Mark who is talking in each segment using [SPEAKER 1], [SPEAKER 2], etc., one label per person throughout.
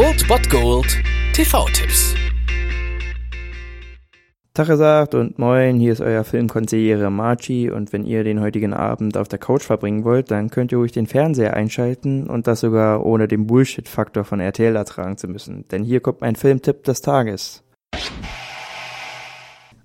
[SPEAKER 1] Old Bot Gold TV-Tipps.
[SPEAKER 2] Tag gesagt und moin, hier ist euer Filmkonsigliere Marchi und wenn ihr den heutigen Abend auf der Couch verbringen wollt, dann könnt ihr ruhig den Fernseher einschalten und das sogar ohne den Bullshit-Faktor von RTL ertragen zu müssen, denn hier kommt mein Filmtipp des Tages.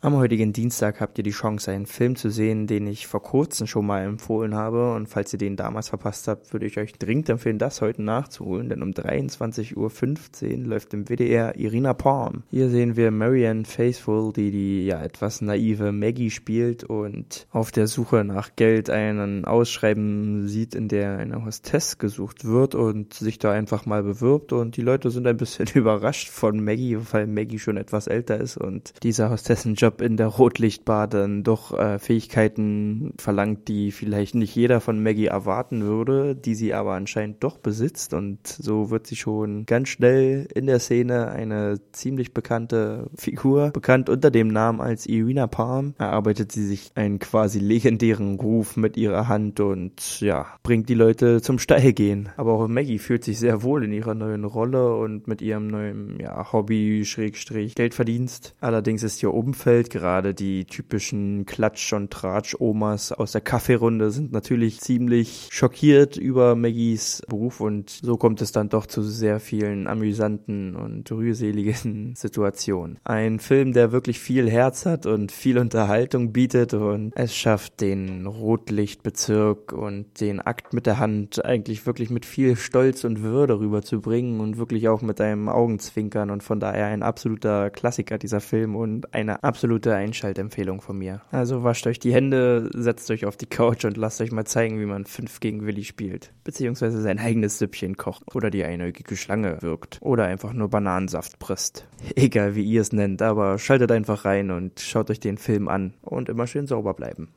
[SPEAKER 2] Am heutigen Dienstag habt ihr die Chance, einen Film zu sehen, den ich vor kurzem schon mal empfohlen habe. Und falls ihr den damals verpasst habt, würde ich euch dringend empfehlen, das heute nachzuholen, denn um 23.15 Uhr läuft im WDR Irina Palm. Hier sehen wir Marianne Faithful, die die ja etwas naive Maggie spielt und auf der Suche nach Geld einen Ausschreiben sieht, in der eine Hostess gesucht wird und sich da einfach mal bewirbt. Und die Leute sind ein bisschen überrascht von Maggie, weil Maggie schon etwas älter ist und dieser Hostessenjob Job in der Rotlichtbar dann doch äh, Fähigkeiten verlangt, die vielleicht nicht jeder von Maggie erwarten würde, die sie aber anscheinend doch besitzt und so wird sie schon ganz schnell in der Szene eine ziemlich bekannte Figur, bekannt unter dem Namen als Irina Palm, erarbeitet sie sich einen quasi legendären Ruf mit ihrer Hand und ja, bringt die Leute zum Steilgehen. Aber auch Maggie fühlt sich sehr wohl in ihrer neuen Rolle und mit ihrem neuen ja, Hobby Schrägstrich Geldverdienst. Allerdings ist ihr Umfeld Welt gerade. Die typischen Klatsch- und Tratsch-Omas aus der Kaffeerunde sind natürlich ziemlich schockiert über Maggies Beruf und so kommt es dann doch zu sehr vielen amüsanten und rührseligen Situationen. Ein Film, der wirklich viel Herz hat und viel Unterhaltung bietet und es schafft, den Rotlichtbezirk und den Akt mit der Hand eigentlich wirklich mit viel Stolz und Würde rüberzubringen und wirklich auch mit einem Augenzwinkern und von daher ein absoluter Klassiker dieser Film und eine absolute absolute Einschaltempfehlung von mir. Also wascht euch die Hände, setzt euch auf die Couch und lasst euch mal zeigen, wie man 5 gegen Willi spielt. Beziehungsweise sein eigenes Süppchen kocht oder die einäugige Schlange wirkt oder einfach nur Bananensaft presst. Egal wie ihr es nennt, aber schaltet einfach rein und schaut euch den Film an und immer schön sauber bleiben.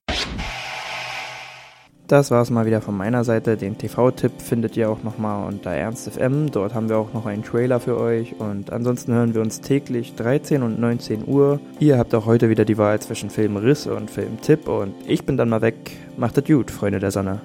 [SPEAKER 2] Das war es mal wieder von meiner Seite. Den TV-Tipp findet ihr auch nochmal unter Ernst.fm. Dort haben wir auch noch einen Trailer für euch. Und ansonsten hören wir uns täglich 13 und 19 Uhr. Ihr habt auch heute wieder die Wahl zwischen Filmriss und Filmtipp. Und ich bin dann mal weg. Macht es gut, Freunde der Sonne.